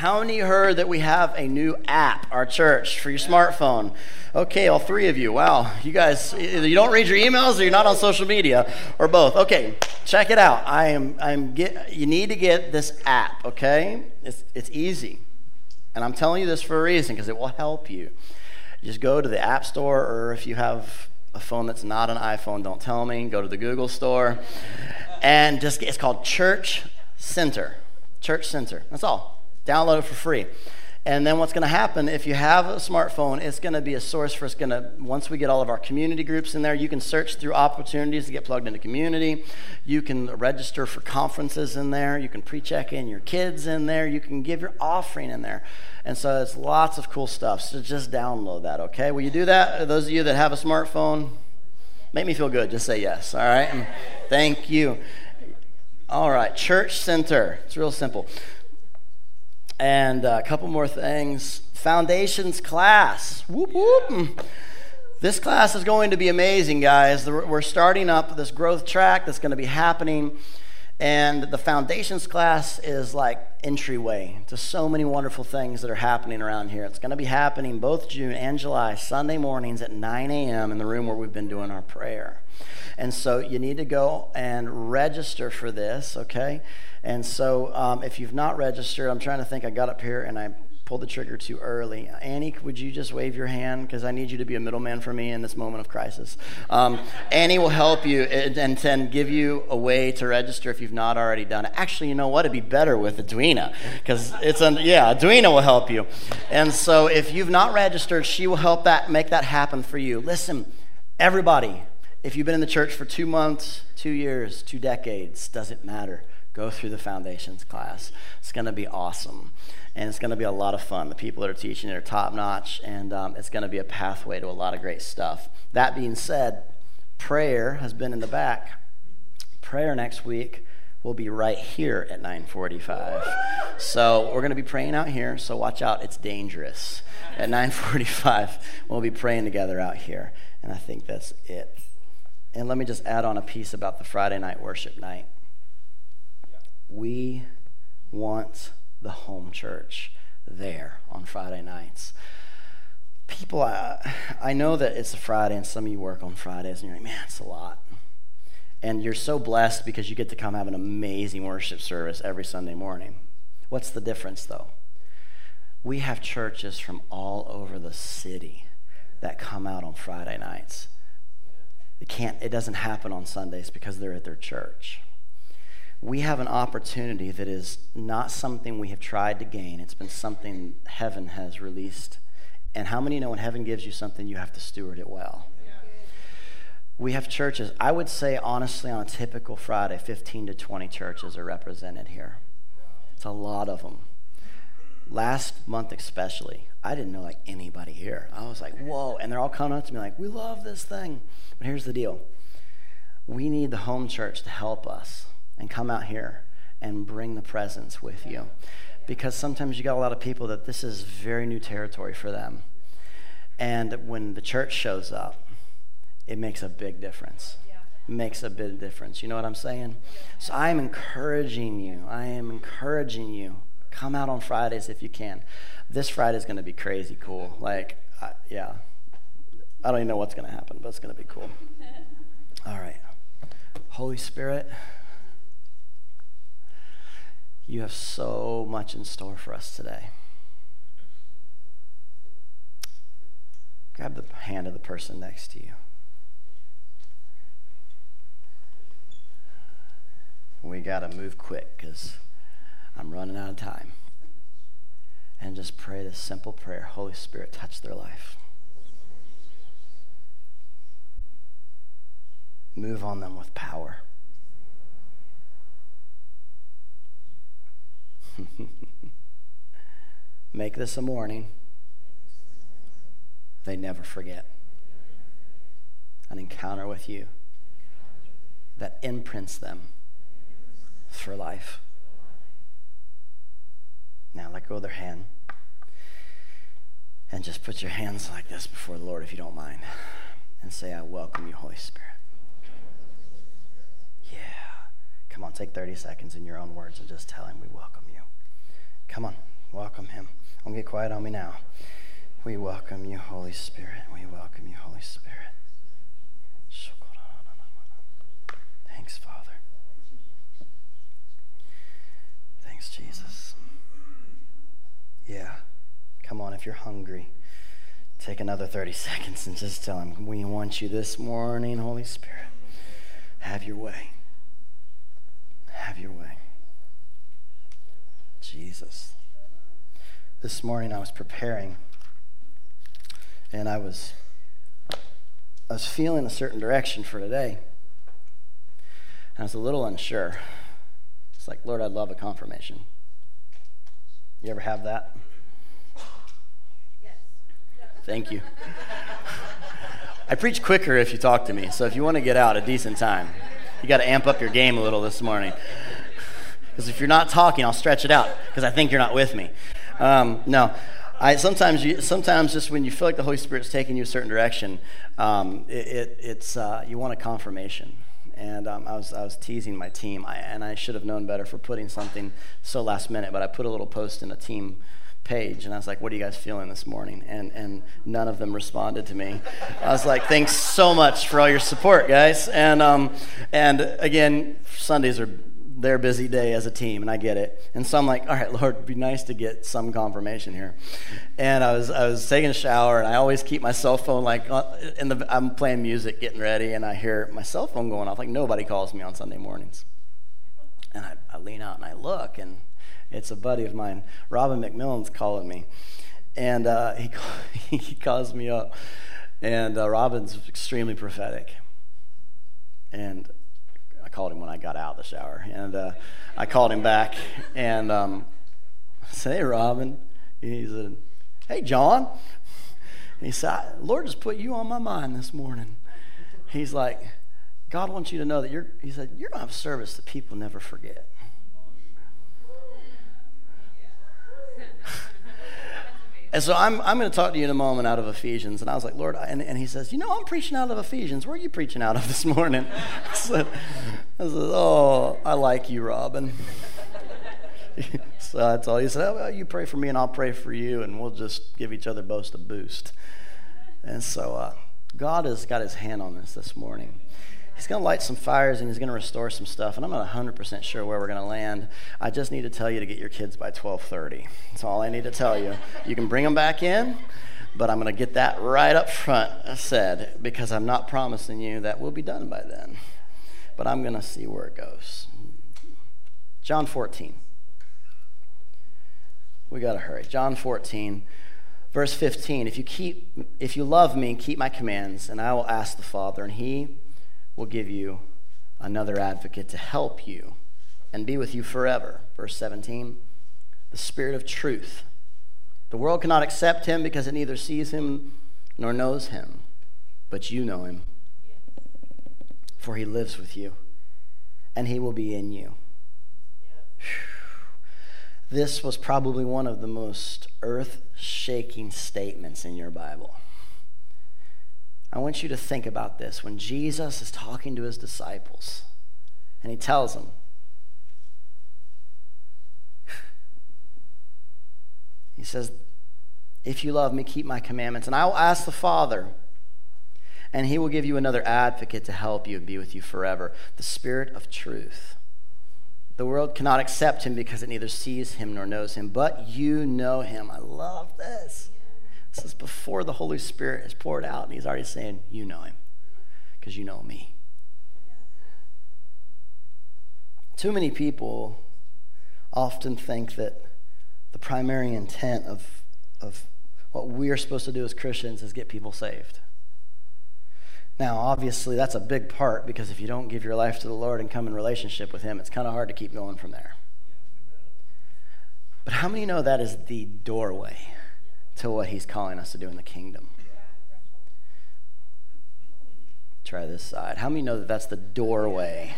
How many heard that we have a new app, our church, for your smartphone? Okay, all three of you. Wow, you guys, you don't read your emails or you're not on social media, or both. Okay, check it out. I am, I'm get, you need to get this app, okay? It's, it's easy. And I'm telling you this for a reason because it will help you. Just go to the App Store, or if you have a phone that's not an iPhone, don't tell me. Go to the Google Store, and just it's called Church Center. Church Center. That's all. Download it for free. And then what's going to happen if you have a smartphone, it's going to be a source for us going to once we get all of our community groups in there, you can search through opportunities to get plugged into community. You can register for conferences in there. You can pre-check in your kids in there. You can give your offering in there. And so it's lots of cool stuff. So just download that, okay? Will you do that? Those of you that have a smartphone, make me feel good. Just say yes, all right? Thank you. All right, Church Center. It's real simple. And uh, a couple more things. Foundations class. Whoop, whoop. This class is going to be amazing, guys. We're starting up this growth track that's going to be happening. And the foundations class is like entryway to so many wonderful things that are happening around here. It's going to be happening both June and July, Sunday mornings at 9 a.m. in the room where we've been doing our prayer. And so you need to go and register for this, okay? And so um, if you've not registered, I'm trying to think, I got up here and I pulled the trigger too early. Annie, would you just wave your hand? Because I need you to be a middleman for me in this moment of crisis. Um, Annie will help you and, and then give you a way to register if you've not already done it. Actually, you know what? It'd be better with Edwina because it's, a, yeah, Edwina will help you. And so if you've not registered, she will help that make that happen for you. Listen, everybody, if you've been in the church for two months, two years, two decades, doesn't matter go through the foundations class. It's going to be awesome. And it's going to be a lot of fun. The people that are teaching it are top notch, and um, it's going to be a pathway to a lot of great stuff. That being said, prayer has been in the back. Prayer next week will be right here at 9:45. So we're going to be praying out here. So watch out; it's dangerous. At 9:45, we'll be praying together out here, and I think that's it. And let me just add on a piece about the Friday night worship night. We want the home church there on Friday nights. People, I, I know that it's a Friday and some of you work on Fridays and you're like, man, it's a lot. And you're so blessed because you get to come have an amazing worship service every Sunday morning. What's the difference, though? We have churches from all over the city that come out on Friday nights. It can't, it doesn't happen on Sundays because they're at their church we have an opportunity that is not something we have tried to gain. It's been something heaven has released. And how many know when heaven gives you something, you have to steward it well? We have churches. I would say, honestly, on a typical Friday, 15 to 20 churches are represented here. It's a lot of them. Last month, especially, I didn't know like anybody here. I was like, whoa. And they're all coming up to me like, we love this thing. But here's the deal we need the home church to help us and come out here and bring the presence with you. Because sometimes you got a lot of people that this is very new territory for them. And when the church shows up, it makes a big difference. It makes a big difference. You know what I'm saying? So I am encouraging you. I am encouraging you. Come out on Fridays if you can. This Friday is going to be crazy cool. Like, I, yeah. I don't even know what's going to happen, but it's going to be cool. All right. Holy Spirit. You have so much in store for us today. Grab the hand of the person next to you. We got to move quick because I'm running out of time. And just pray this simple prayer Holy Spirit, touch their life. Move on them with power. Make this a morning they never forget. An encounter with you that imprints them for life. Now let go of their hand and just put your hands like this before the Lord if you don't mind and say, I welcome you, Holy Spirit. Yeah. Come on, take 30 seconds in your own words and just tell him we welcome. You. Come on. Welcome him. Don't get quiet on me now. We welcome you, Holy Spirit. We welcome you, Holy Spirit. Thanks, Father. Thanks, Jesus. Yeah. Come on, if you're hungry, take another 30 seconds and just tell him, We want you this morning, Holy Spirit. Have your way. Have your way. Jesus. This morning I was preparing and I was I was feeling a certain direction for today. I was a little unsure. It's like, Lord, I'd love a confirmation. You ever have that? Thank you. I preach quicker if you talk to me, so if you want to get out a decent time, you got to amp up your game a little this morning. Because if you're not talking, I'll stretch it out because I think you're not with me. Um, no, I sometimes you, sometimes just when you feel like the Holy Spirit's taking you a certain direction, um, it, it, it's uh, you want a confirmation. And um, I was I was teasing my team, I, and I should have known better for putting something so last minute. But I put a little post in a team page and I was like, What are you guys feeling this morning? And, and none of them responded to me. I was like, Thanks so much for all your support, guys. And, um, and again, Sundays are their busy day as a team, and I get it. And so I'm like, all right, Lord, it'd be nice to get some confirmation here. And I was I was taking a shower, and I always keep my cell phone like uh, in the I'm playing music, getting ready, and I hear my cell phone going off. Like nobody calls me on Sunday mornings. And I, I lean out and I look, and it's a buddy of mine, Robin McMillan's calling me, and uh, he he calls me up, and uh, Robin's extremely prophetic, and I called him when I got out of the shower, and uh, I called him back and um, I said, "Hey, Robin." He said, "Hey, John." He said, "Lord just put you on my mind this morning." He's like, "God wants you to know that you're." He said, "You're gonna have service that people never forget." And so I'm, I'm going to talk to you in a moment out of Ephesians. And I was like, Lord, and, and he says, You know, I'm preaching out of Ephesians. Where are you preaching out of this morning? I said, I said Oh, I like you, Robin. so that's all. He said, oh, You pray for me, and I'll pray for you, and we'll just give each other both a boost. And so uh, God has got his hand on this this morning. He's going to light some fires and he's going to restore some stuff. And I'm not 100% sure where we're going to land. I just need to tell you to get your kids by 12:30. That's all I need to tell you. You can bring them back in, but I'm going to get that right up front said because I'm not promising you that we'll be done by then. But I'm going to see where it goes. John 14. We got to hurry. John 14 verse 15 if you keep if you love me keep my commands and i will ask the father and he will give you another advocate to help you and be with you forever. Verse 17 the Spirit of truth. The world cannot accept him because it neither sees him nor knows him, but you know him. For he lives with you, and he will be in you. This was probably one of the most earth shaking statements in your Bible. I want you to think about this. When Jesus is talking to his disciples, and he tells them, He says, If you love me, keep my commandments. And I will ask the Father, and he will give you another advocate to help you and be with you forever the Spirit of truth. The world cannot accept him because it neither sees him nor knows him, but you know him. I love this. This is before the Holy Spirit is poured out, and he's already saying, You know him, because you know me. Too many people often think that the primary intent of, of what we are supposed to do as Christians is get people saved. Now, obviously, that's a big part because if you don't give your life to the Lord and come in relationship with Him, it's kind of hard to keep going from there. But how many know that is the doorway? To what he's calling us to do in the kingdom. Try this side. How many know that that's the doorway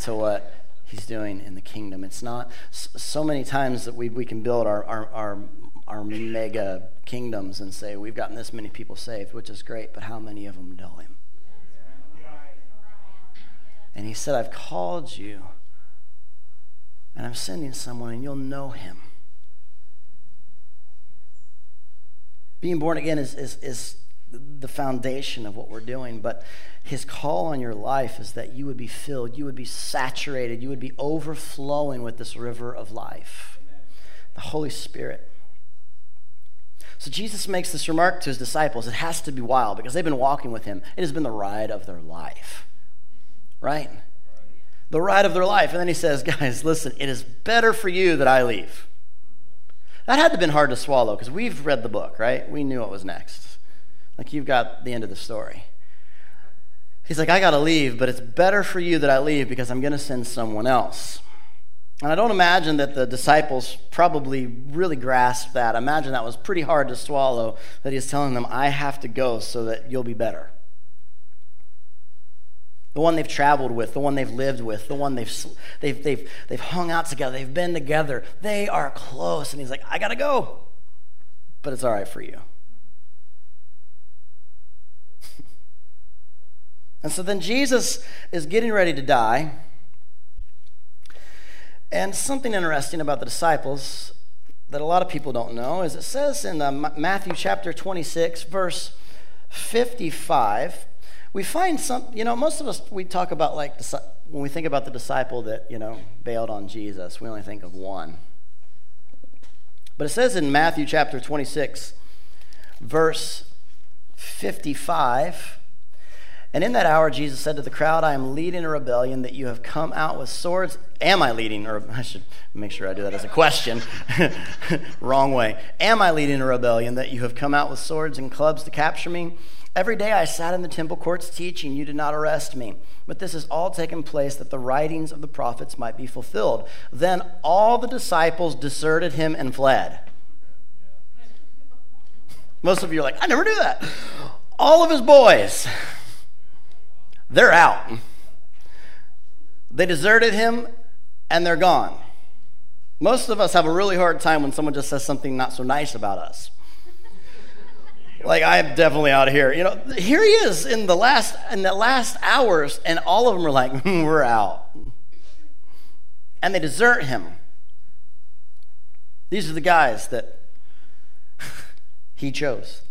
to what he's doing in the kingdom? It's not so many times that we, we can build our, our, our, our mega kingdoms and say, we've gotten this many people saved, which is great, but how many of them know him? And he said, I've called you, and I'm sending someone, and you'll know him Being born again is, is, is the foundation of what we're doing, but his call on your life is that you would be filled, you would be saturated, you would be overflowing with this river of life, the Holy Spirit. So Jesus makes this remark to his disciples. It has to be wild because they've been walking with him. It has been the ride of their life, right? The ride of their life. And then he says, Guys, listen, it is better for you that I leave. That had to have been hard to swallow because we've read the book, right? We knew what was next. Like you've got the end of the story. He's like, I got to leave, but it's better for you that I leave because I'm going to send someone else. And I don't imagine that the disciples probably really grasped that. I imagine that was pretty hard to swallow that he's telling them, I have to go so that you'll be better. The one they've traveled with, the one they've lived with, the one they've, they've, they've, they've hung out together, they've been together. They are close. And he's like, I got to go, but it's all right for you. and so then Jesus is getting ready to die. And something interesting about the disciples that a lot of people don't know is it says in uh, Matthew chapter 26, verse 55, we find some, you know, most of us, we talk about like, when we think about the disciple that, you know, bailed on Jesus, we only think of one. But it says in Matthew chapter 26, verse 55, and in that hour, Jesus said to the crowd, I am leading a rebellion that you have come out with swords. Am I leading? Or I should make sure I do that as a question. Wrong way. Am I leading a rebellion that you have come out with swords and clubs to capture me? Every day I sat in the temple courts teaching. You did not arrest me. But this has all taken place that the writings of the prophets might be fulfilled. Then all the disciples deserted him and fled. Most of you are like, I never knew that. All of his boys they're out. They deserted him and they're gone. Most of us have a really hard time when someone just says something not so nice about us. Like I'm definitely out of here. You know, here he is in the last in the last hours, and all of them are like, "We're out," and they desert him. These are the guys that he chose,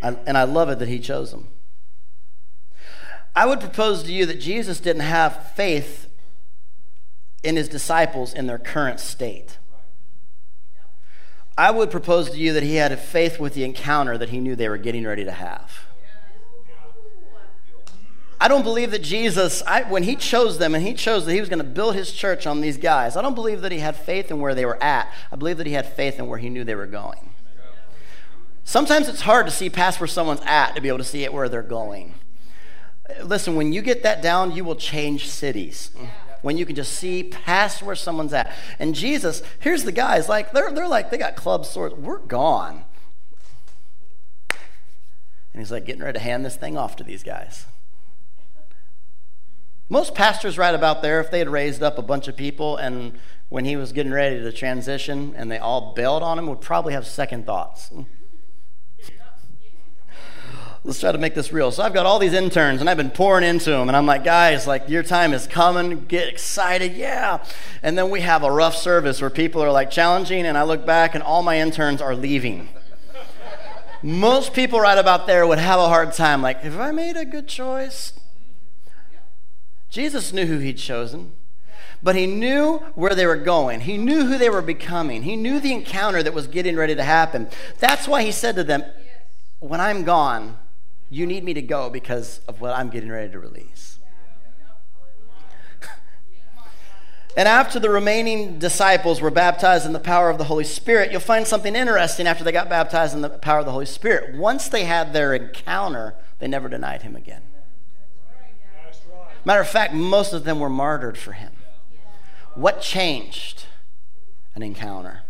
and I love it that he chose them. I would propose to you that Jesus didn't have faith in his disciples in their current state. I would propose to you that he had a faith with the encounter that he knew they were getting ready to have. I don't believe that Jesus, I, when he chose them and he chose that he was going to build his church on these guys, I don't believe that he had faith in where they were at. I believe that he had faith in where he knew they were going. Sometimes it's hard to see past where someone's at to be able to see it where they're going. Listen, when you get that down, you will change cities. When you can just see past where someone's at. And Jesus, here's the guys, like, they're, they're like, they got club swords. We're gone. And he's like getting ready to hand this thing off to these guys. Most pastors right about there, if they had raised up a bunch of people and when he was getting ready to transition and they all bailed on him, would probably have second thoughts let's try to make this real. So I've got all these interns and I've been pouring into them and I'm like, guys, like your time is coming. Get excited. Yeah. And then we have a rough service where people are like challenging and I look back and all my interns are leaving. Most people right about there would have a hard time like, have I made a good choice? Jesus knew who he'd chosen but he knew where they were going. He knew who they were becoming. He knew the encounter that was getting ready to happen. That's why he said to them, When I'm gone, you need me to go because of what I'm getting ready to release. and after the remaining disciples were baptized in the power of the Holy Spirit, you'll find something interesting after they got baptized in the power of the Holy Spirit. Once they had their encounter, they never denied him again. Matter of fact, most of them were martyred for him. What changed? An encounter.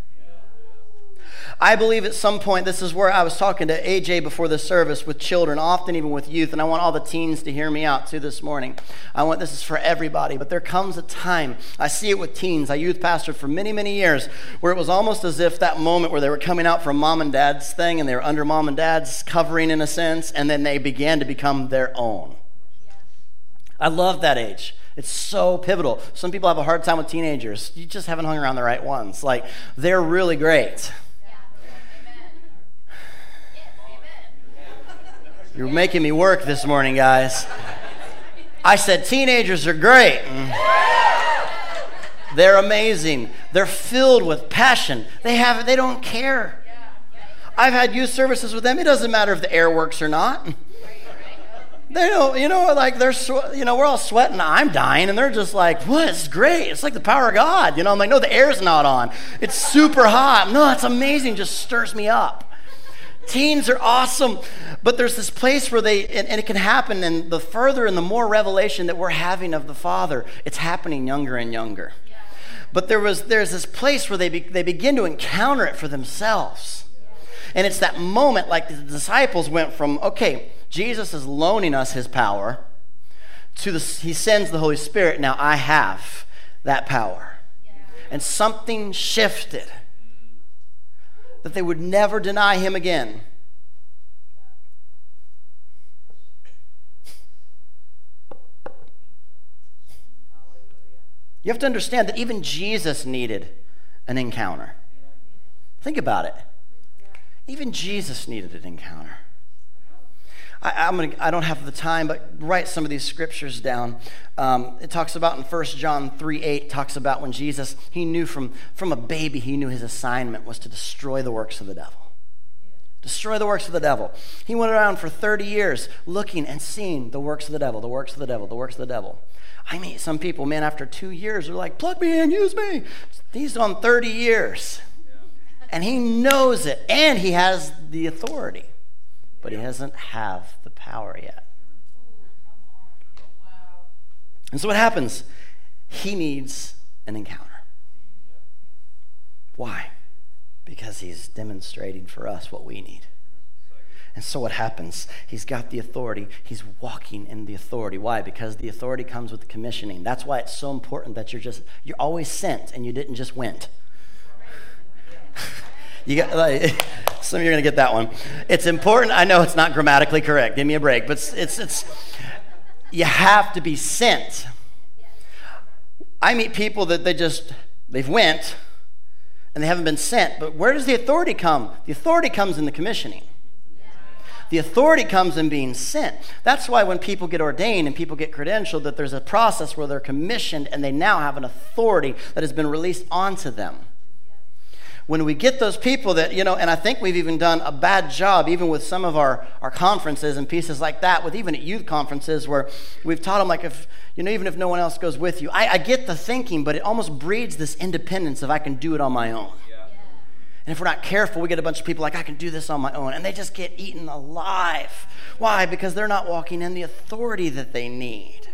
I believe at some point, this is where I was talking to AJ before the service with children, often even with youth, and I want all the teens to hear me out too this morning. I want this is for everybody, but there comes a time, I see it with teens. I youth pastored for many, many years, where it was almost as if that moment where they were coming out from mom and dad's thing and they were under mom and dad's covering in a sense, and then they began to become their own. I love that age. It's so pivotal. Some people have a hard time with teenagers. You just haven't hung around the right ones. Like, they're really great. You're making me work this morning, guys. I said teenagers are great. They're amazing. They're filled with passion. They have they don't care. I've had youth services with them. It doesn't matter if the air works or not. They don't, you know, like they're, you know, we're all sweating. I'm dying, and they're just like, "What? It's great. It's like the power of God." You know, I'm like, "No, the air's not on. It's super hot. No, it's amazing. Just stirs me up." Teens are awesome, but there's this place where they, and, and, it can happen, and the further and the more revelation that we're having of the Father, it's happening younger and younger. But there was, there's this place where they, be, they begin to encounter it for themselves. And it's that moment, like the disciples went from, okay, Jesus is loaning us his power, to the, he sends the Holy Spirit. Now I have that power. And something shifted that they would never deny him again. You have to understand that even Jesus needed an encounter. Think about it. Even Jesus needed an encounter. I, am gonna, I don't have the time, but write some of these scriptures down. Um, it talks about in 1 John 3 8, talks about when Jesus, he knew from, from a baby, he knew his assignment was to destroy the works of the devil. Destroy the works of the devil. He went around for 30 years looking and seeing the works of the devil, the works of the devil, the works of the devil. I meet some people, man, after two years, they're like, plug me in, use me. He's on 30 years. And he knows it, and he has the authority but he doesn't have the power yet. And so what happens? He needs an encounter. Why? Because he's demonstrating for us what we need. And so what happens? He's got the authority. He's walking in the authority. Why? Because the authority comes with the commissioning. That's why it's so important that you're just you're always sent and you didn't just went. You got like, some of you are going to get that one. It's important. I know it's not grammatically correct. Give me a break, but it's, it's, it's you have to be sent. I meet people that they just they've went and they haven't been sent. But where does the authority come? The authority comes in the commissioning. The authority comes in being sent. That's why when people get ordained and people get credentialed, that there's a process where they're commissioned and they now have an authority that has been released onto them when we get those people that, you know, and I think we've even done a bad job, even with some of our, our conferences and pieces like that, with even at youth conferences where we've taught them, like, if, you know, even if no one else goes with you. I, I get the thinking, but it almost breeds this independence of I can do it on my own. Yeah. And if we're not careful, we get a bunch of people like, I can do this on my own. And they just get eaten alive. Why? Because they're not walking in the authority that they need.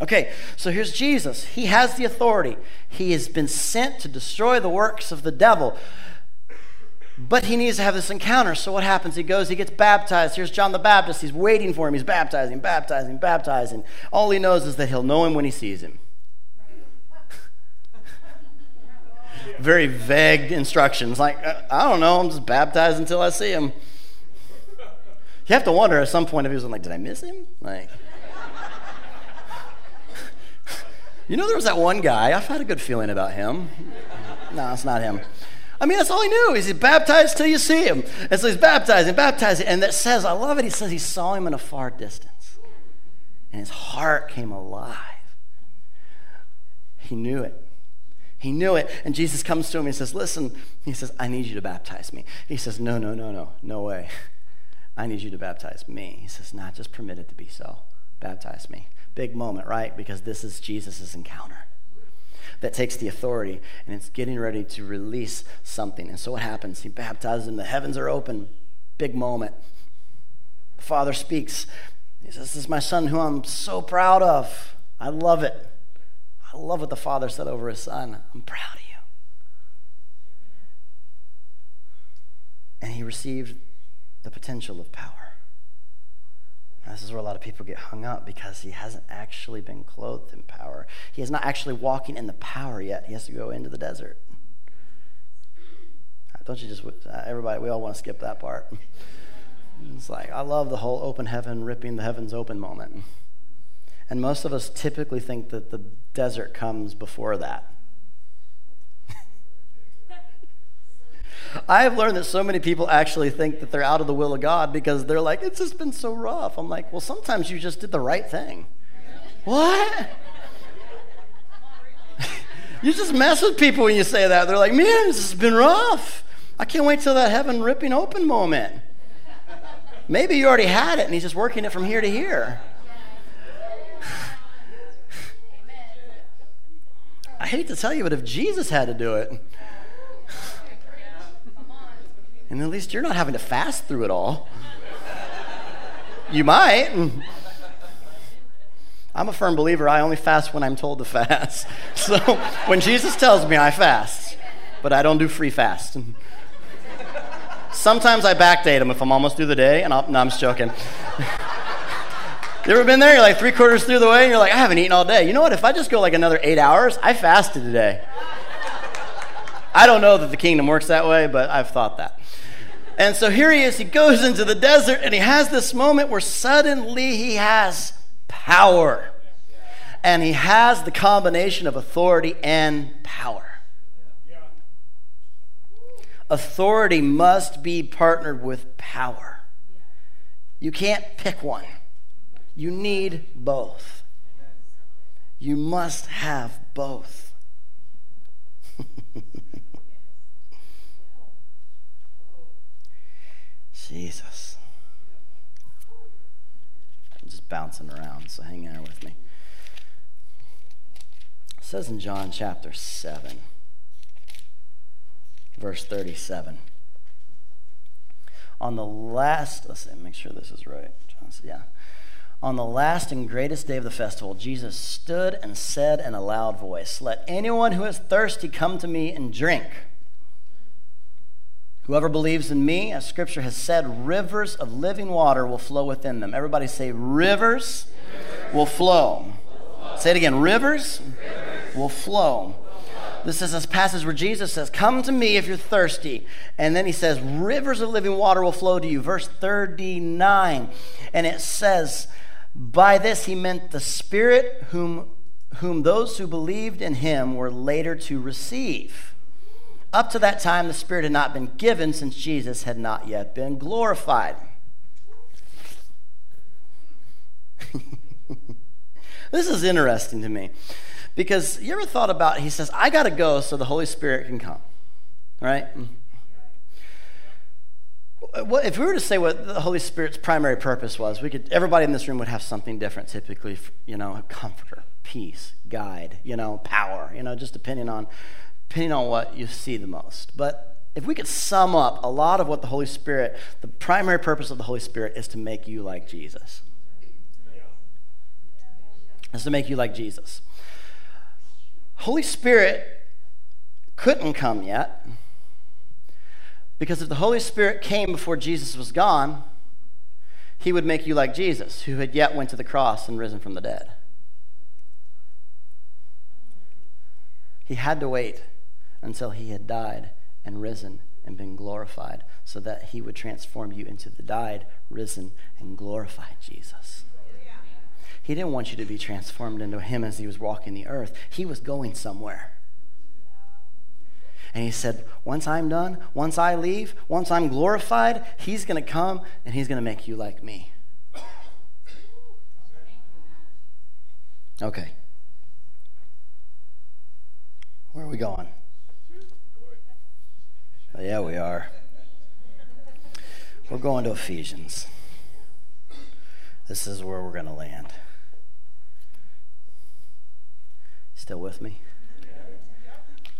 Okay, so here's Jesus. He has the authority. He has been sent to destroy the works of the devil. But he needs to have this encounter. So what happens? He goes, he gets baptized. Here's John the Baptist. He's waiting for him. He's baptizing, baptizing, baptizing. All he knows is that he'll know him when he sees him. Very vague instructions. Like, uh, I don't know. I'm just baptized until I see him. You have to wonder at some point if he was like, did I miss him? Like, You know, there was that one guy, I've had a good feeling about him. no, it's not him. I mean, that's all he knew. He's baptized till you see him. And so he's baptizing, baptizing. And that says, I love it. He says he saw him in a far distance. And his heart came alive. He knew it. He knew it. And Jesus comes to him and says, Listen, he says, I need you to baptize me. He says, No, no, no, no, no way. I need you to baptize me. He says, Not just permitted to be so. Baptize me big moment, right? Because this is Jesus' encounter that takes the authority and it's getting ready to release something. And so what happens? He baptizes him, the heavens are open, big moment. The Father speaks. He says, This is my son who I'm so proud of. I love it. I love what the Father said over his son. I'm proud of you. And he received the potential of power. This is where a lot of people get hung up because he hasn't actually been clothed in power. He is not actually walking in the power yet. He has to go into the desert. Don't you just, uh, everybody, we all want to skip that part. It's like, I love the whole open heaven, ripping the heavens open moment. And most of us typically think that the desert comes before that. I've learned that so many people actually think that they're out of the will of God because they're like, it's just been so rough. I'm like, well, sometimes you just did the right thing. what? you just mess with people when you say that. They're like, man, this has been rough. I can't wait till that heaven ripping open moment. Maybe you already had it and he's just working it from here to here. I hate to tell you, but if Jesus had to do it, and at least you're not having to fast through it all. You might. I'm a firm believer. I only fast when I'm told to fast. So when Jesus tells me, I fast, but I don't do free fast. Sometimes I backdate them if I'm almost through the day, and I'll, no, I'm just joking. you ever been there? You're like three quarters through the way, and you're like, I haven't eaten all day. You know what? If I just go like another eight hours, I fasted today. I don't know that the kingdom works that way, but I've thought that. And so here he is. He goes into the desert, and he has this moment where suddenly he has power. And he has the combination of authority and power. Authority must be partnered with power. You can't pick one, you need both. You must have both. Jesus. I'm just bouncing around, so hang in there with me. It says in John chapter 7 verse 37. On the last, let's see, make sure this is right. Yeah. On the last and greatest day of the festival, Jesus stood and said in a loud voice, Let anyone who is thirsty come to me and drink. Whoever believes in me, as scripture has said, rivers of living water will flow within them. Everybody say, Rivers, will flow. Say it again, rivers, will flow this is a passage where Jesus says, Come to me if you're thirsty. And then he says, Rivers of living water will flow to you. Verse 39. And it says, By this he meant the Spirit whom, whom those who believed in him were later to receive. Up to that time, the Spirit had not been given since Jesus had not yet been glorified. this is interesting to me. Because you ever thought about, he says, I got to go so the Holy Spirit can come, right? if we were to say what the Holy Spirit's primary purpose was, we could, everybody in this room would have something different typically, you know, a comforter, peace, guide, you know, power, you know, just depending on, depending on what you see the most. But if we could sum up a lot of what the Holy Spirit, the primary purpose of the Holy Spirit is to make you like Jesus. Is to make you like Jesus. Holy Spirit couldn't come yet because if the Holy Spirit came before Jesus was gone, he would make you like Jesus, who had yet went to the cross and risen from the dead. He had to wait until he had died and risen and been glorified so that he would transform you into the died, risen, and glorified Jesus. He didn't want you to be transformed into him as he was walking the earth. He was going somewhere. And he said, Once I'm done, once I leave, once I'm glorified, he's going to come and he's going to make you like me. Okay. Where are we going? Oh, yeah, we are. We're going to Ephesians. This is where we're going to land. Still with me?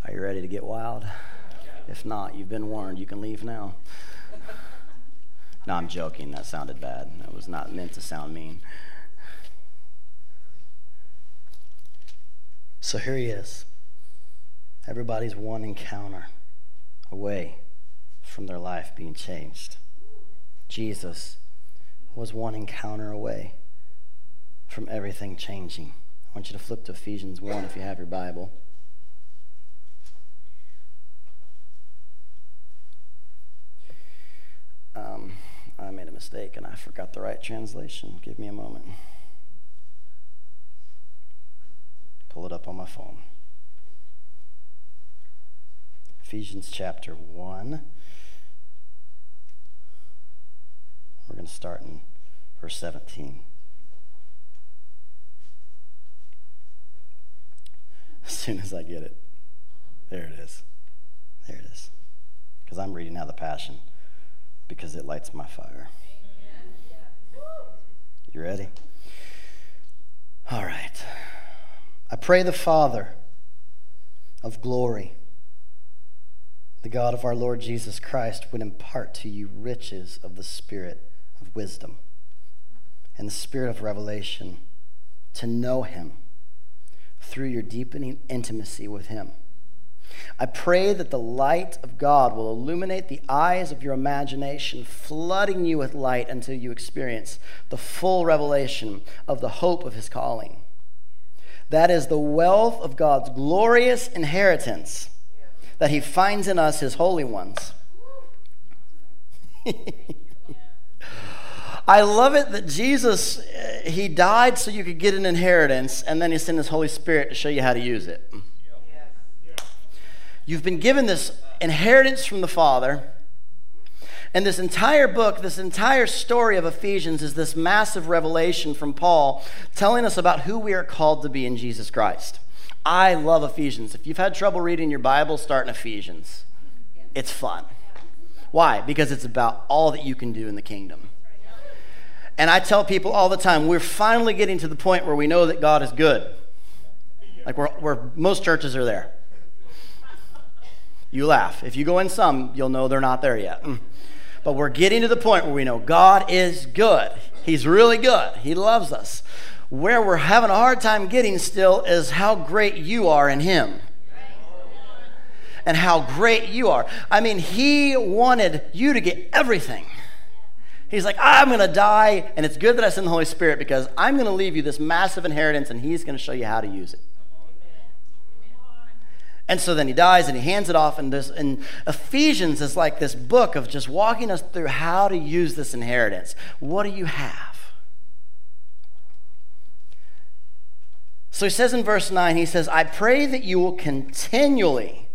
Are you ready to get wild? If not, you've been warned. You can leave now. No, I'm joking. That sounded bad. That was not meant to sound mean. So here he is. Everybody's one encounter away from their life being changed. Jesus was one encounter away from everything changing. I want you to flip to Ephesians 1 if you have your Bible. Um, I made a mistake and I forgot the right translation. Give me a moment. Pull it up on my phone. Ephesians chapter 1. We're going to start in verse 17. As soon as I get it, there it is. There it is. Because I'm reading out the Passion because it lights my fire. You ready? All right. I pray the Father of glory, the God of our Lord Jesus Christ, would impart to you riches of the Spirit of wisdom and the Spirit of revelation to know Him through your deepening intimacy with Him I pray that the light of God will illuminate the eyes of your imagination, flooding you with light until you experience the full revelation of the hope of his calling. That is the wealth of God's glorious inheritance that he finds in us, his holy ones. I love it that Jesus, eh, he died so you could get an inheritance, and then he sent his Holy Spirit to show you how to use it. You've been given this inheritance from the Father. And this entire book, this entire story of Ephesians is this massive revelation from Paul telling us about who we are called to be in Jesus Christ. I love Ephesians. If you've had trouble reading your Bible, start in Ephesians. It's fun. Why? Because it's about all that you can do in the kingdom. And I tell people all the time, we're finally getting to the point where we know that God is good. Like, we're most churches are there you laugh. If you go in some, you'll know they're not there yet. Mm. But we're getting to the point where we know God is good. He's really good. He loves us. Where we're having a hard time getting still is how great you are in Him. And how great you are. I mean, He wanted you to get everything. He's like, I'm going to die, and it's good that I send the Holy Spirit because I'm going to leave you this massive inheritance, and He's going to show you how to use it. And so then he dies and he hands it off. And, this, and Ephesians is like this book of just walking us through how to use this inheritance. What do you have? So he says in verse 9, he says, I pray that you will continually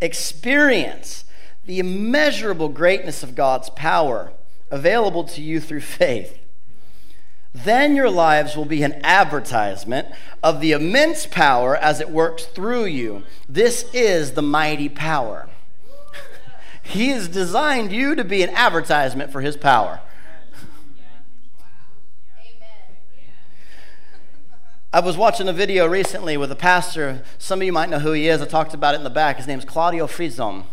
experience the immeasurable greatness of God's power available to you through faith then your lives will be an advertisement of the immense power as it works through you. This is the mighty power. he has designed you to be an advertisement for his power. I was watching a video recently with a pastor. Some of you might know who he is. I talked about it in the back. His name is Claudio Freidzon.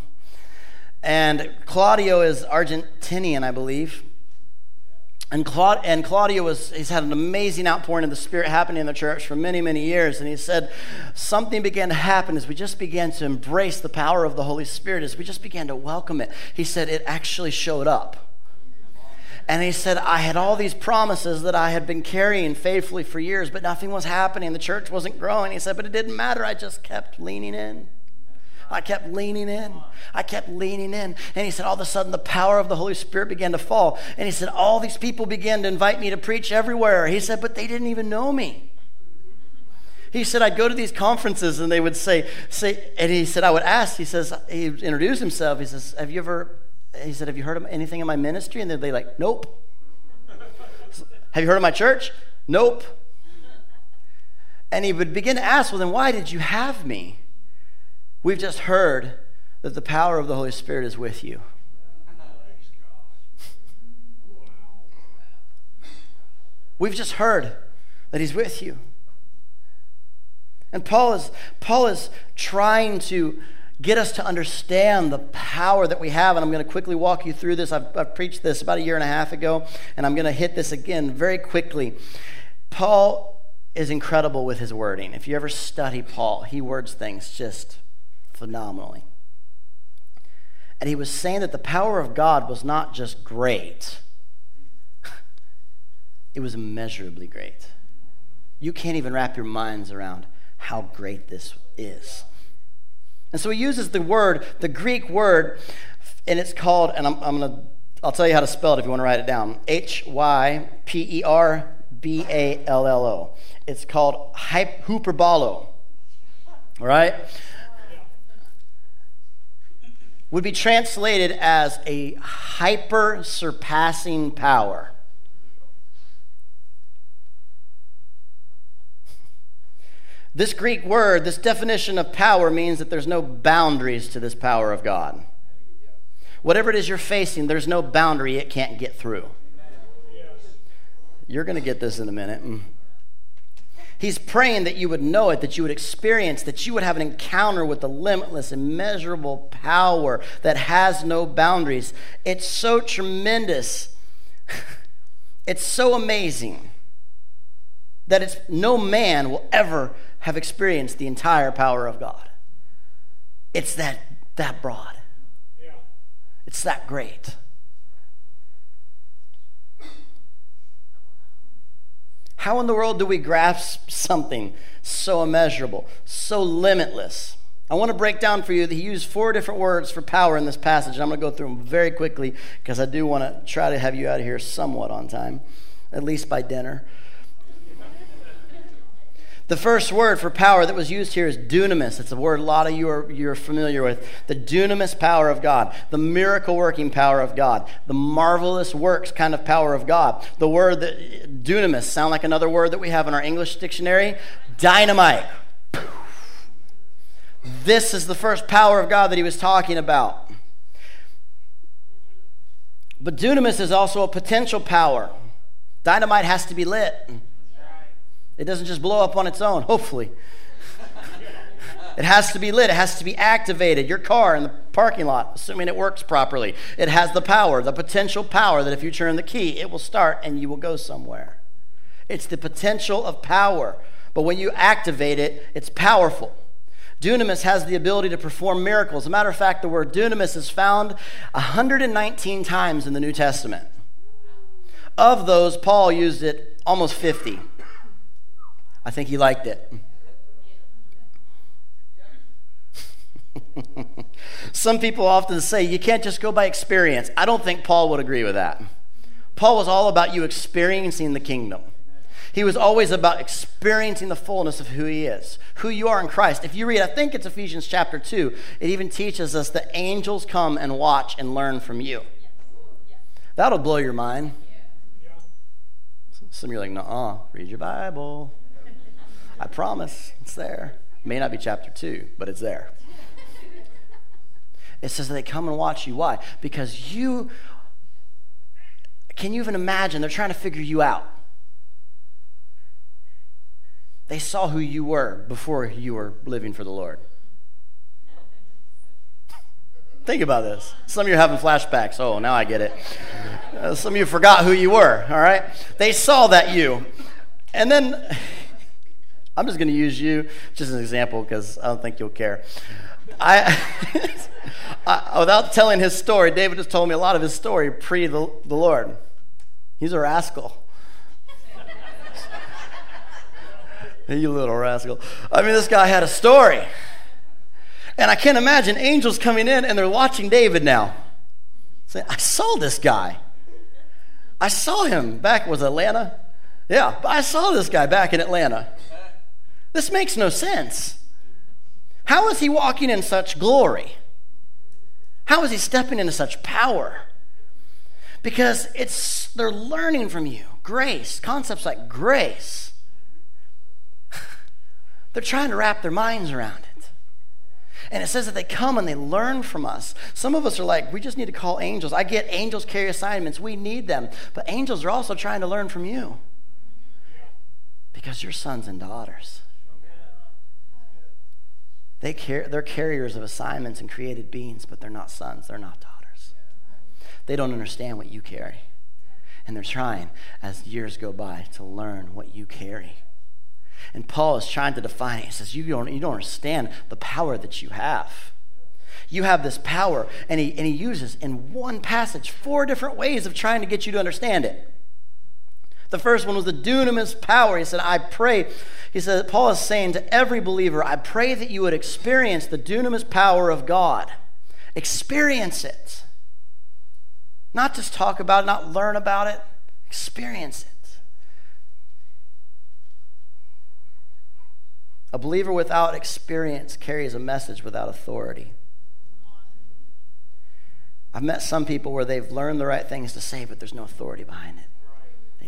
And Claudio is Argentinian, I believe. And, Claud- and Claudio was, he's had an amazing outpouring of the Spirit happening in the church for many, many years. And he said something began to happen as we just began to embrace the power of the Holy Spirit, as we just began to welcome it. He said it actually showed up. And he said, I had all these promises that I had been carrying faithfully for years, but nothing was happening. The church wasn't growing. He said, but it didn't matter. I just kept leaning in. I kept leaning in. I kept leaning in. And he said, all of a sudden, the power of the Holy Spirit began to fall. And he said, all these people began to invite me to preach everywhere. He said, but they didn't even know me. He said, I'd go to these conferences and they would say, say, and he said, I would ask, he says, he introduced himself. He says, Have you ever, he said, Have you heard of anything in my ministry? And they'd be like, Nope. Have you heard of my church? Nope. And he would begin to ask, Well, then why did you have me? We've just heard that the power of the Holy Spirit is with you. We've just heard that he's with you. And Paul is, Paul is trying to get us to understand the power that we have. And I'm going to quickly walk you through this. I've, I've preached this about a year and a half ago, and I'm going to hit this again very quickly. Paul is incredible with his wording. If you ever study Paul, he words things just phenomenally. And he was saying that the power of God was not just great, it was immeasurably great. You can't even wrap your minds around how great this is. And so he uses the word, the Greek word, and it's called, and I'm, I'm going to, I'll tell you how to spell it if you want to write it down H Y P E R B A L L O. It's called hyperbolo. All right? would be translated as a hyper surpassing power. This Greek word, this definition of power, means that there's no boundaries to this power of God. Whatever it is you're facing, there's no boundary it can't get through. You're going to get this in a minute. Mm. He's praying that you would know it, that you would experience, that you would have an encounter with the limitless, immeasurable power that has no boundaries. It's so tremendous. it's so amazing that it's no man will ever have experienced the entire power of God. It's that that broad. Yeah. It's that great. How in the world do we grasp something so immeasurable, so limitless? I want to break down for you that he used four different words for power in this passage, and I'm going to go through them very quickly because I do want to try to have you out of here somewhat on time, at least by dinner. The first word for power that was used here is dunamis. It's a word a lot of you are you're familiar with. The dunamis power of God, the miracle working power of God, the marvelous works kind of power of God. The word that dunamis sound like another word that we have in our English dictionary, dynamite. This is the first power of God that he was talking about. But dunamis is also a potential power. Dynamite has to be lit. It doesn't just blow up on its own, hopefully. It has to be lit. It has to be activated. Your car in the parking lot, assuming it works properly, it has the power, the potential power that if you turn the key, it will start and you will go somewhere. It's the potential of power. But when you activate it, it's powerful. Dunamis has the ability to perform miracles. As a matter of fact, the word dunamis is found 119 times in the New Testament. Of those, Paul used it almost 50. I think he liked it. Some people often say you can't just go by experience. I don't think Paul would agree with that. Paul was all about you experiencing the kingdom. He was always about experiencing the fullness of who he is, who you are in Christ. If you read, I think it's Ephesians chapter 2, it even teaches us that angels come and watch and learn from you. That'll blow your mind. Some of you are like, no, read your Bible. I promise it's there. May not be chapter two, but it's there. It says they come and watch you. Why? Because you, can you even imagine? They're trying to figure you out. They saw who you were before you were living for the Lord. Think about this. Some of you are having flashbacks. Oh, now I get it. Uh, some of you forgot who you were, all right? They saw that you. And then I'm just going to use you just as an example because I don't think you'll care. I, I, without telling his story, David just told me a lot of his story pre the, the Lord. He's a rascal. you little rascal. I mean, this guy had a story. And I can't imagine angels coming in and they're watching David now. Say, I saw this guy. I saw him back, was Atlanta? Yeah, I saw this guy back in Atlanta. This makes no sense. How is he walking in such glory? How is he stepping into such power? Because it's they're learning from you. Grace, concepts like grace. they're trying to wrap their minds around it. And it says that they come and they learn from us. Some of us are like, we just need to call angels. I get angels carry assignments. We need them. But angels are also trying to learn from you because you're sons and daughters. They car- they're carriers of assignments and created beings, but they're not sons, they're not daughters. They don't understand what you carry. And they're trying, as years go by, to learn what you carry. And Paul is trying to define it. He says, You don't, you don't understand the power that you have. You have this power, and he, and he uses in one passage four different ways of trying to get you to understand it. The first one was the dunamis power. He said, I pray. He said, Paul is saying to every believer, I pray that you would experience the dunamis power of God. Experience it. Not just talk about it, not learn about it, experience it. A believer without experience carries a message without authority. I've met some people where they've learned the right things to say, but there's no authority behind it.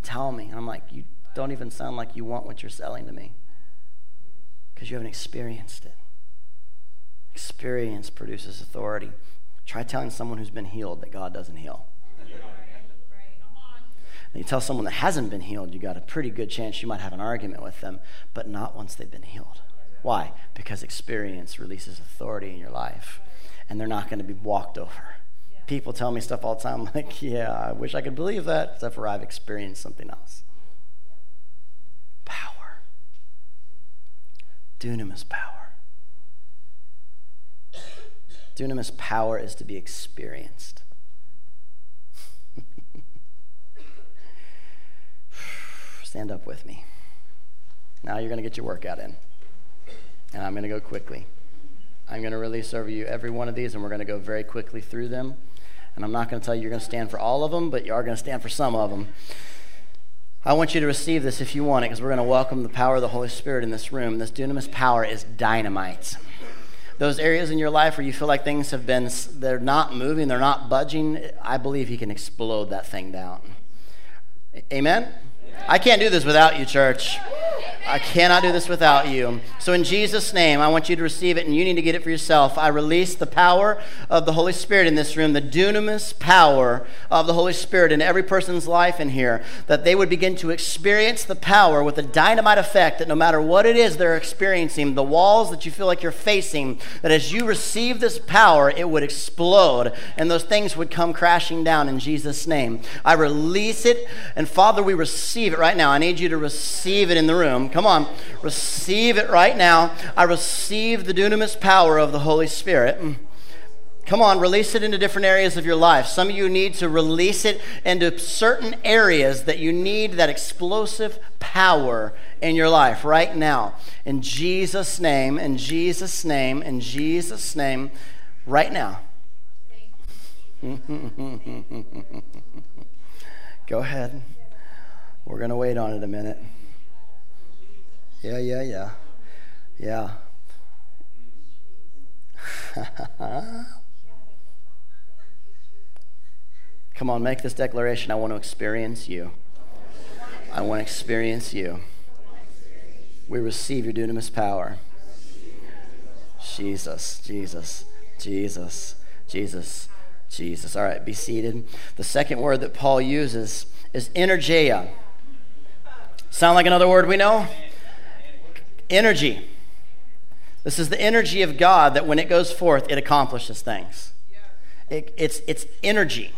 Tell me, and I'm like, you don't even sound like you want what you're selling to me because you haven't experienced it. Experience produces authority. Try telling someone who's been healed that God doesn't heal. And you tell someone that hasn't been healed, you got a pretty good chance you might have an argument with them, but not once they've been healed. Why? Because experience releases authority in your life, and they're not going to be walked over. People tell me stuff all the time, like, yeah, I wish I could believe that, except for I've experienced something else. Power. Dunamis power. Dunamis power is to be experienced. Stand up with me. Now you're going to get your workout in. And I'm going to go quickly. I'm going to release over you every one of these, and we're going to go very quickly through them. And I'm not going to tell you you're going to stand for all of them, but you are going to stand for some of them. I want you to receive this if you want it, because we're going to welcome the power of the Holy Spirit in this room. This dunamis power is dynamite those areas in your life where you feel like things have been, they're not moving, they're not budging, I believe He can explode that thing down. Amen? I can't do this without you, church. I cannot do this without you. So, in Jesus' name, I want you to receive it, and you need to get it for yourself. I release the power of the Holy Spirit in this room, the dunamis power of the Holy Spirit in every person's life in here, that they would begin to experience the power with a dynamite effect that no matter what it is they're experiencing, the walls that you feel like you're facing, that as you receive this power, it would explode, and those things would come crashing down in Jesus' name. I release it, and Father, we receive it right now. I need you to receive it in the room. Come on, receive it right now. I receive the dunamis power of the Holy Spirit. Mm. Come on, release it into different areas of your life. Some of you need to release it into certain areas that you need that explosive power in your life right now. In Jesus' name, in Jesus' name, in Jesus' name, right now. Go ahead. We're going to wait on it a minute. Yeah, yeah, yeah. Yeah. Come on, make this declaration. I want to experience you. I want to experience you. We receive your dunamis power. Jesus, Jesus, Jesus, Jesus, Jesus. All right, be seated. The second word that Paul uses is energeia. Sound like another word we know? Energy. This is the energy of God that when it goes forth, it accomplishes things. It, it's, it's energy.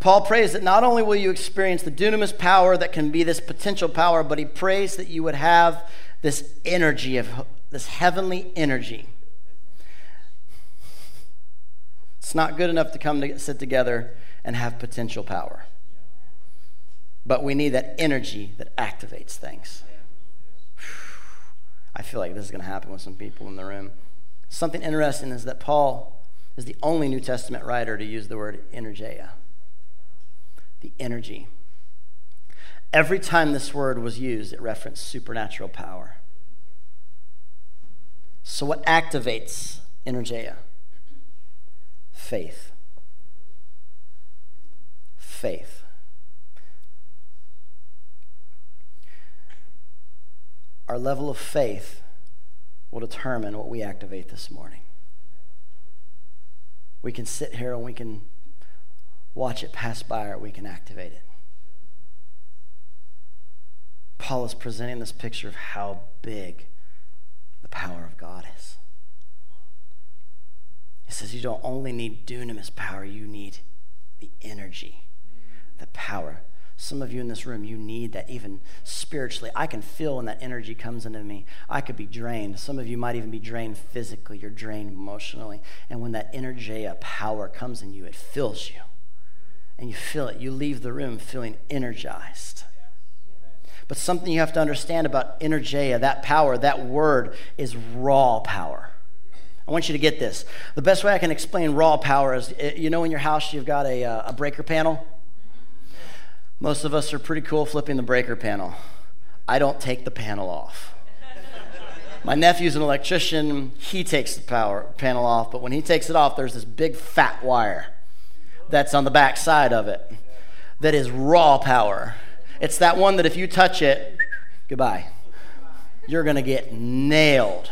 Paul prays that not only will you experience the dunamis power that can be this potential power, but he prays that you would have this energy of this heavenly energy. It's not good enough to come to sit together and have potential power. But we need that energy that activates things. I feel like this is going to happen with some people in the room. Something interesting is that Paul is the only New Testament writer to use the word energeia. The energy. Every time this word was used, it referenced supernatural power. So, what activates energeia? Faith. Faith. Our level of faith will determine what we activate this morning. We can sit here and we can watch it pass by or we can activate it. Paul is presenting this picture of how big the power of God is. He says you don't only need dunamis power, you need the energy, the power some of you in this room, you need that even spiritually. I can feel when that energy comes into me. I could be drained. Some of you might even be drained physically. You're drained emotionally. And when that energy, power comes in you, it fills you. And you feel it. You leave the room feeling energized. But something you have to understand about energeia, that power, that word is raw power. I want you to get this. The best way I can explain raw power is you know, in your house, you've got a, uh, a breaker panel most of us are pretty cool flipping the breaker panel. I don't take the panel off. My nephew's an electrician. He takes the power panel off, but when he takes it off, there's this big fat wire. that's on the back side of it that is raw power. It's that one that if you touch it, goodbye. You're going to get nailed.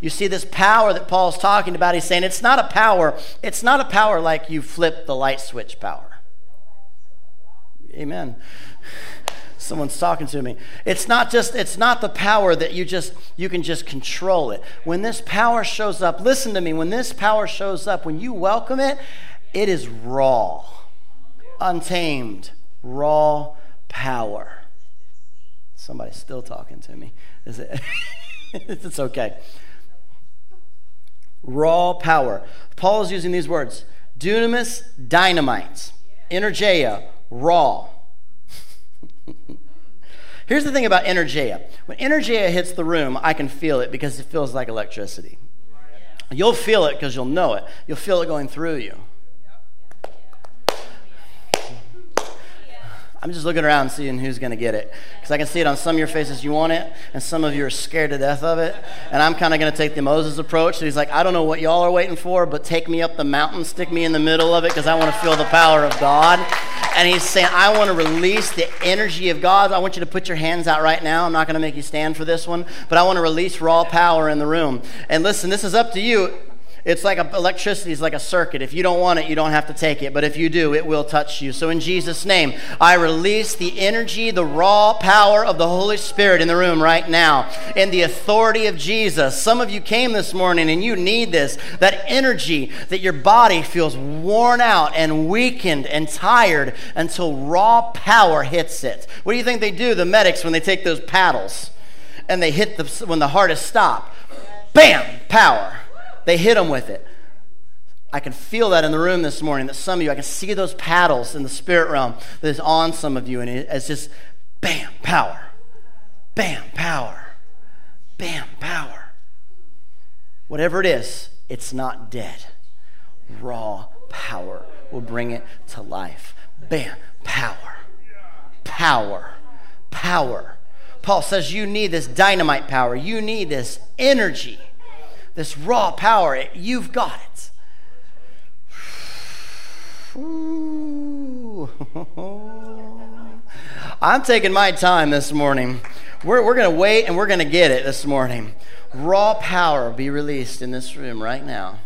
You see, this power that Paul's talking about, he's saying it's not a power, it's not a power like you flip the light switch power. Amen. Someone's talking to me. It's not just, it's not the power that you just, you can just control it. When this power shows up, listen to me, when this power shows up, when you welcome it, it is raw, untamed, raw power. Somebody's still talking to me. Is it? it's okay. Raw power. Paul is using these words dunamis, dynamite, energeia, raw. Here's the thing about energeia. When energeia hits the room, I can feel it because it feels like electricity. You'll feel it because you'll know it. You'll feel it going through you. I'm just looking around seeing who's going to get it. Because I can see it on some of your faces, you want it, and some of you are scared to death of it. And I'm kind of going to take the Moses approach. So he's like, I don't know what y'all are waiting for, but take me up the mountain, stick me in the middle of it, because I want to feel the power of God. And he's saying, I want to release the energy of God. I want you to put your hands out right now. I'm not going to make you stand for this one, but I want to release raw power in the room. And listen, this is up to you. It's like electricity is like a circuit. If you don't want it, you don't have to take it. But if you do, it will touch you. So in Jesus' name, I release the energy, the raw power of the Holy Spirit in the room right now. In the authority of Jesus. Some of you came this morning and you need this. That energy that your body feels worn out and weakened and tired until raw power hits it. What do you think they do, the medics, when they take those paddles and they hit the, when the heart is stopped? Bam! Power they hit them with it. I can feel that in the room this morning, that some of you, I can see those paddles in the spirit realm that is on some of you, and it's just bam, power, bam, power, bam, power. Whatever it is, it's not dead. Raw power will bring it to life. Bam, power, power, power. Paul says you need this dynamite power, you need this energy this raw power. You've got it. I'm taking my time this morning. We're, we're going to wait and we're going to get it this morning. Raw power be released in this room right now.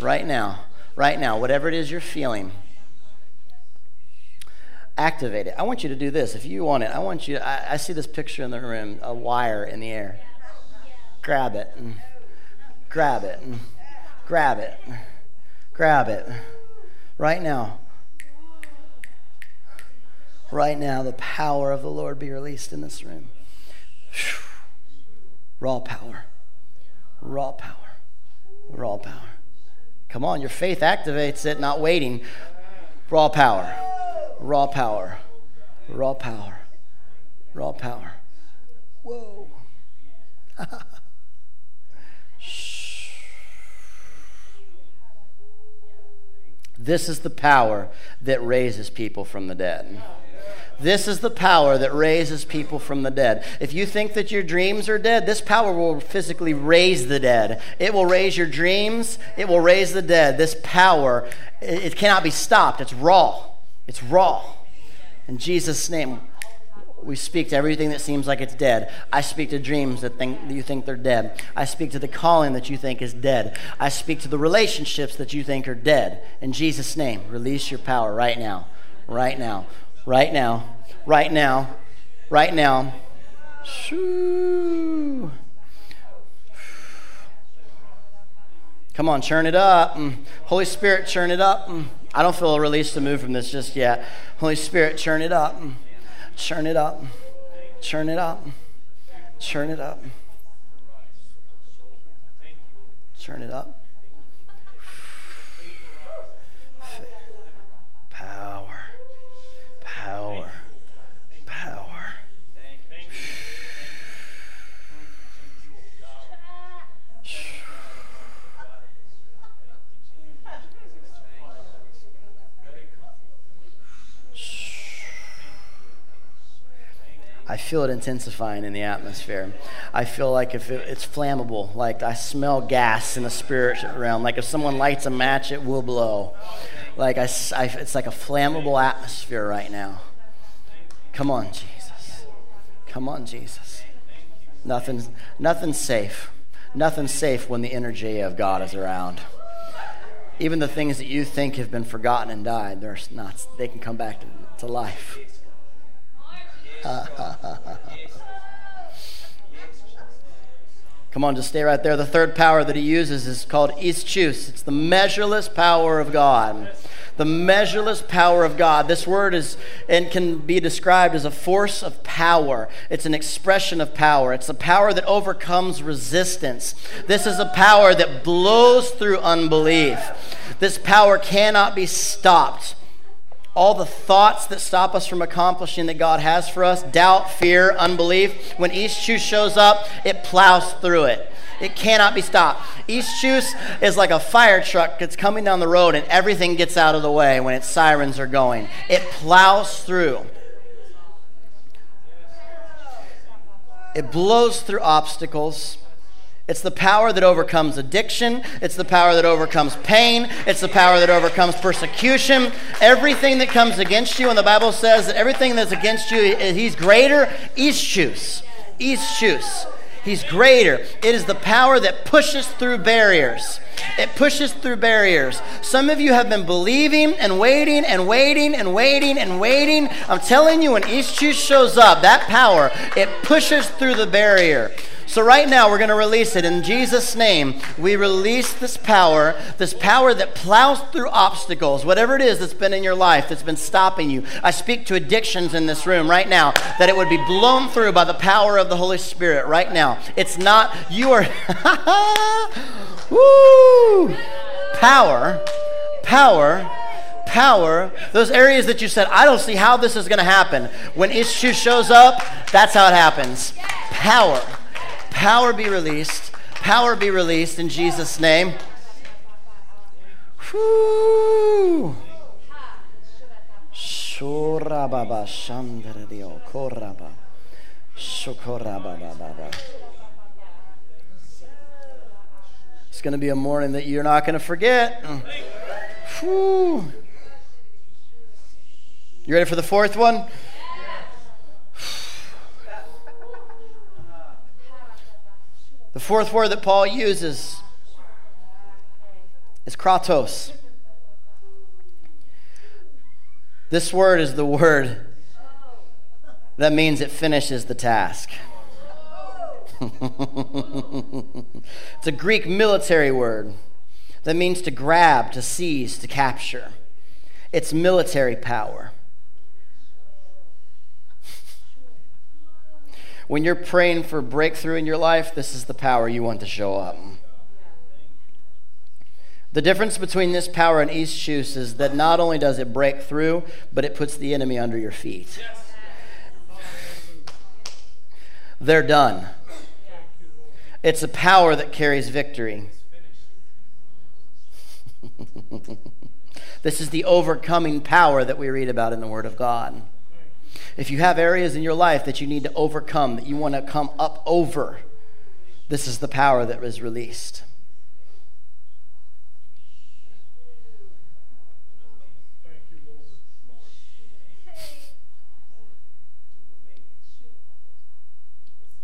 Right now. Right now. Whatever it is you're feeling, activate it. I want you to do this. If you want it, I want you, I, I see this picture in the room, a wire in the air. Grab it. And, grab it, grab it, grab it. Right now. Right now, the power of the Lord be released in this room. Raw power. Raw power. Raw power. Come on, your faith activates it, not waiting. Raw power. Raw power. Raw power. Raw power. Whoa. This is the power that raises people from the dead. This is the power that raises people from the dead. If you think that your dreams are dead, this power will physically raise the dead. It will raise your dreams, it will raise the dead. This power, it cannot be stopped. It's raw. It's raw. In Jesus' name, we speak to everything that seems like it's dead. I speak to dreams that, think, that you think they're dead. I speak to the calling that you think is dead. I speak to the relationships that you think are dead. In Jesus' name, release your power right now. Right now. Right now. Right now. Right now. Shoo. Come on, churn it up. Mm. Holy Spirit, churn it up. Mm. I don't feel a release to move from this just yet. Holy Spirit, churn it up. Churn it up. Churn it up. Churn it up. Churn it up. Power. Power. I feel it intensifying in the atmosphere. I feel like if it, it's flammable, like I smell gas in the spirit realm. Like if someone lights a match, it will blow. Like I, I, it's like a flammable atmosphere right now. Come on, Jesus. Come on, Jesus. Nothing's, nothing's safe. Nothing's safe when the energy of God is around. Even the things that you think have been forgotten and died, they're not, they can come back to, to life. Come on, just stay right there. The third power that he uses is called ischus. It's the measureless power of God. The measureless power of God. This word is and can be described as a force of power. It's an expression of power. It's a power that overcomes resistance. This is a power that blows through unbelief. This power cannot be stopped all the thoughts that stop us from accomplishing that God has for us doubt, fear, unbelief. When ischus shows up, it plows through it. It cannot be stopped. ischus is like a fire truck that's coming down the road and everything gets out of the way when its sirens are going. It plows through. It blows through obstacles. It's the power that overcomes addiction. It's the power that overcomes pain. It's the power that overcomes persecution. Everything that comes against you, and the Bible says that everything that's against you, eh, he's greater. Ischus. Ischus. He's greater. It is the power that pushes through barriers. It pushes through barriers. Some of you have been believing and waiting and waiting and waiting and waiting. I'm telling you, when East Ischus shows up, that power, it pushes through the barrier. So, right now, we're going to release it. In Jesus' name, we release this power, this power that plows through obstacles, whatever it is that's been in your life that's been stopping you. I speak to addictions in this room right now, that it would be blown through by the power of the Holy Spirit right now. It's not, you are, woo, power, power power, those areas that you said, I don't see how this is going to happen. When ischus shows up, that's how it happens. Power. Power be released. Power be released in Jesus' name. Koraba. It's going to be a morning that you're not going to forget. You ready for the fourth one? The fourth word that Paul uses is kratos. This word is the word that means it finishes the task. it's a Greek military word that means to grab, to seize, to capture. It's military power. When you're praying for breakthrough in your life, this is the power you want to show up. The difference between this power and ischus is that not only does it break through, but it puts the enemy under your feet. They're done. It's a power that carries victory. this is the overcoming power that we read about in the Word of God. If you have areas in your life that you need to overcome, that you want to come up over, this is the power that is released.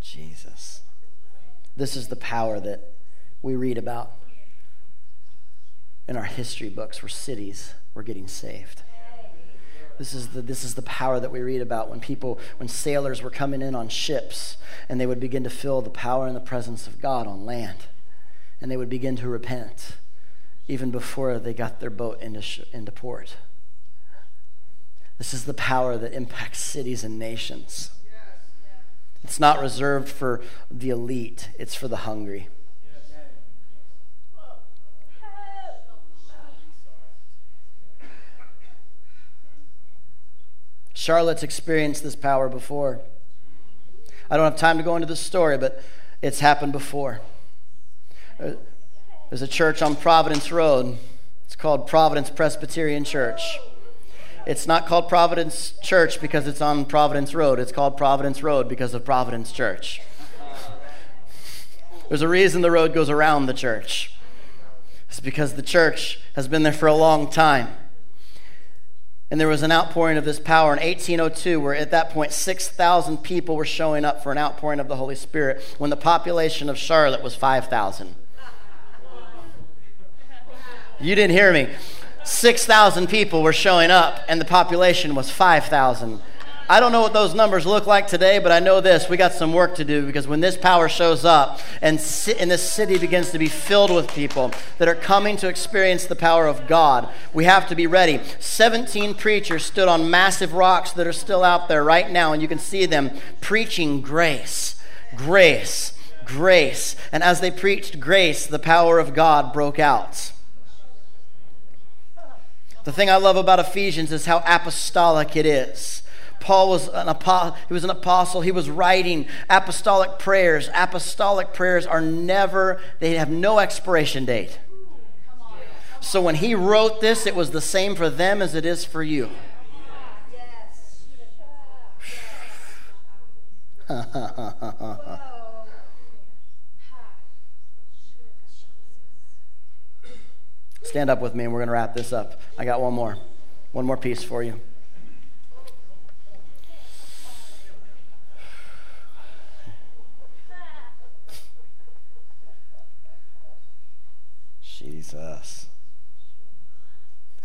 Jesus. This is the power that we read about in our history books where cities were getting saved. This is, the, this is the power that we read about when people, when sailors were coming in on ships and they would begin to feel the power and the presence of God on land. And they would begin to repent even before they got their boat into, into port. This is the power that impacts cities and nations. It's not reserved for the elite, it's for the hungry. Charlotte's experienced this power before. I don't have time to go into the story, but it's happened before. There's a church on Providence Road. It's called Providence Presbyterian Church. It's not called Providence Church because it's on Providence Road. It's called Providence Road because of Providence Church. There's a reason the road goes around the church. It's because the church has been there for a long time. And there was an outpouring of this power in 1802, where at that point 6,000 people were showing up for an outpouring of the Holy Spirit when the population of Charlotte was 5,000. You didn't hear me. 6,000 people were showing up, and the population was 5,000. I don't know what those numbers look like today, but I know this. We got some work to do because when this power shows up and, and this city begins to be filled with people that are coming to experience the power of God, we have to be ready. 17 preachers stood on massive rocks that are still out there right now, and you can see them preaching grace, grace, grace. And as they preached grace, the power of God broke out. The thing I love about Ephesians is how apostolic it is. Paul was an apostle, he was an apostle. He was writing apostolic prayers. Apostolic prayers are never, they have no expiration date. So when he wrote this, it was the same for them as it is for you. Stand up with me and we're going to wrap this up. I got one more. One more piece for you. Jesus.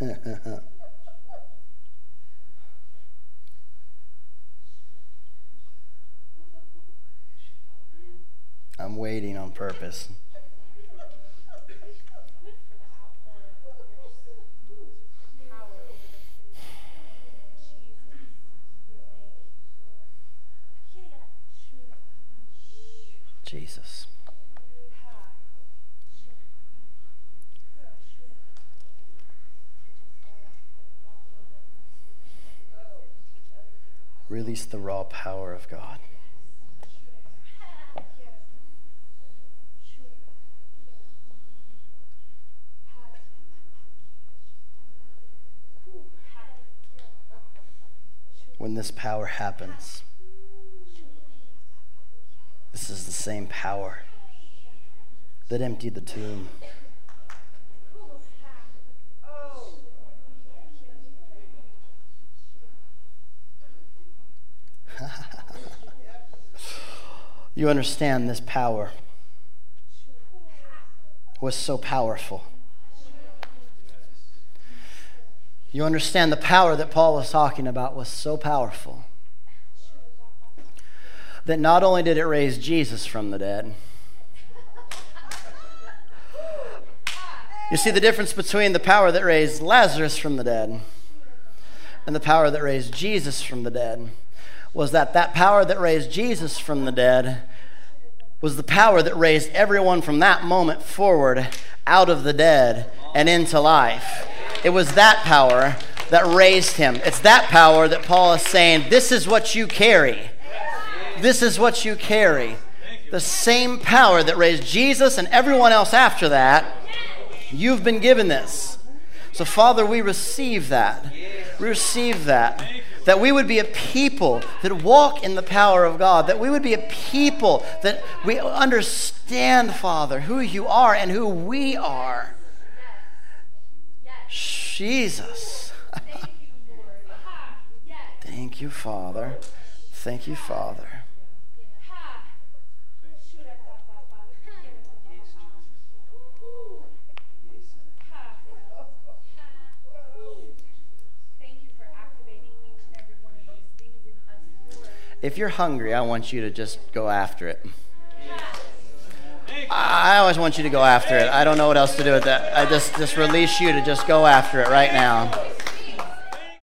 I'm waiting on purpose. Jesus. Release the raw power of God. When this power happens, this is the same power that emptied the tomb. you understand this power was so powerful. You understand the power that Paul was talking about was so powerful that not only did it raise Jesus from the dead, you see the difference between the power that raised Lazarus from the dead and the power that raised Jesus from the dead was that that power that raised Jesus from the dead was the power that raised everyone from that moment forward out of the dead and into life. It was that power that raised him. It's that power that Paul is saying, This is what you carry. This is what you carry. The same power that raised Jesus and everyone else after that, you've been given this. So, Father, we receive that. We receive that. That we would be a people that walk in the power of God. That we would be a people that we understand, Father, who you are and who we are. Jesus. Thank you, Father. Thank you, Father. If you're hungry, I want you to just go after it. I always want you to go after it. I don't know what else to do with that. I just just release you to just go after it right now.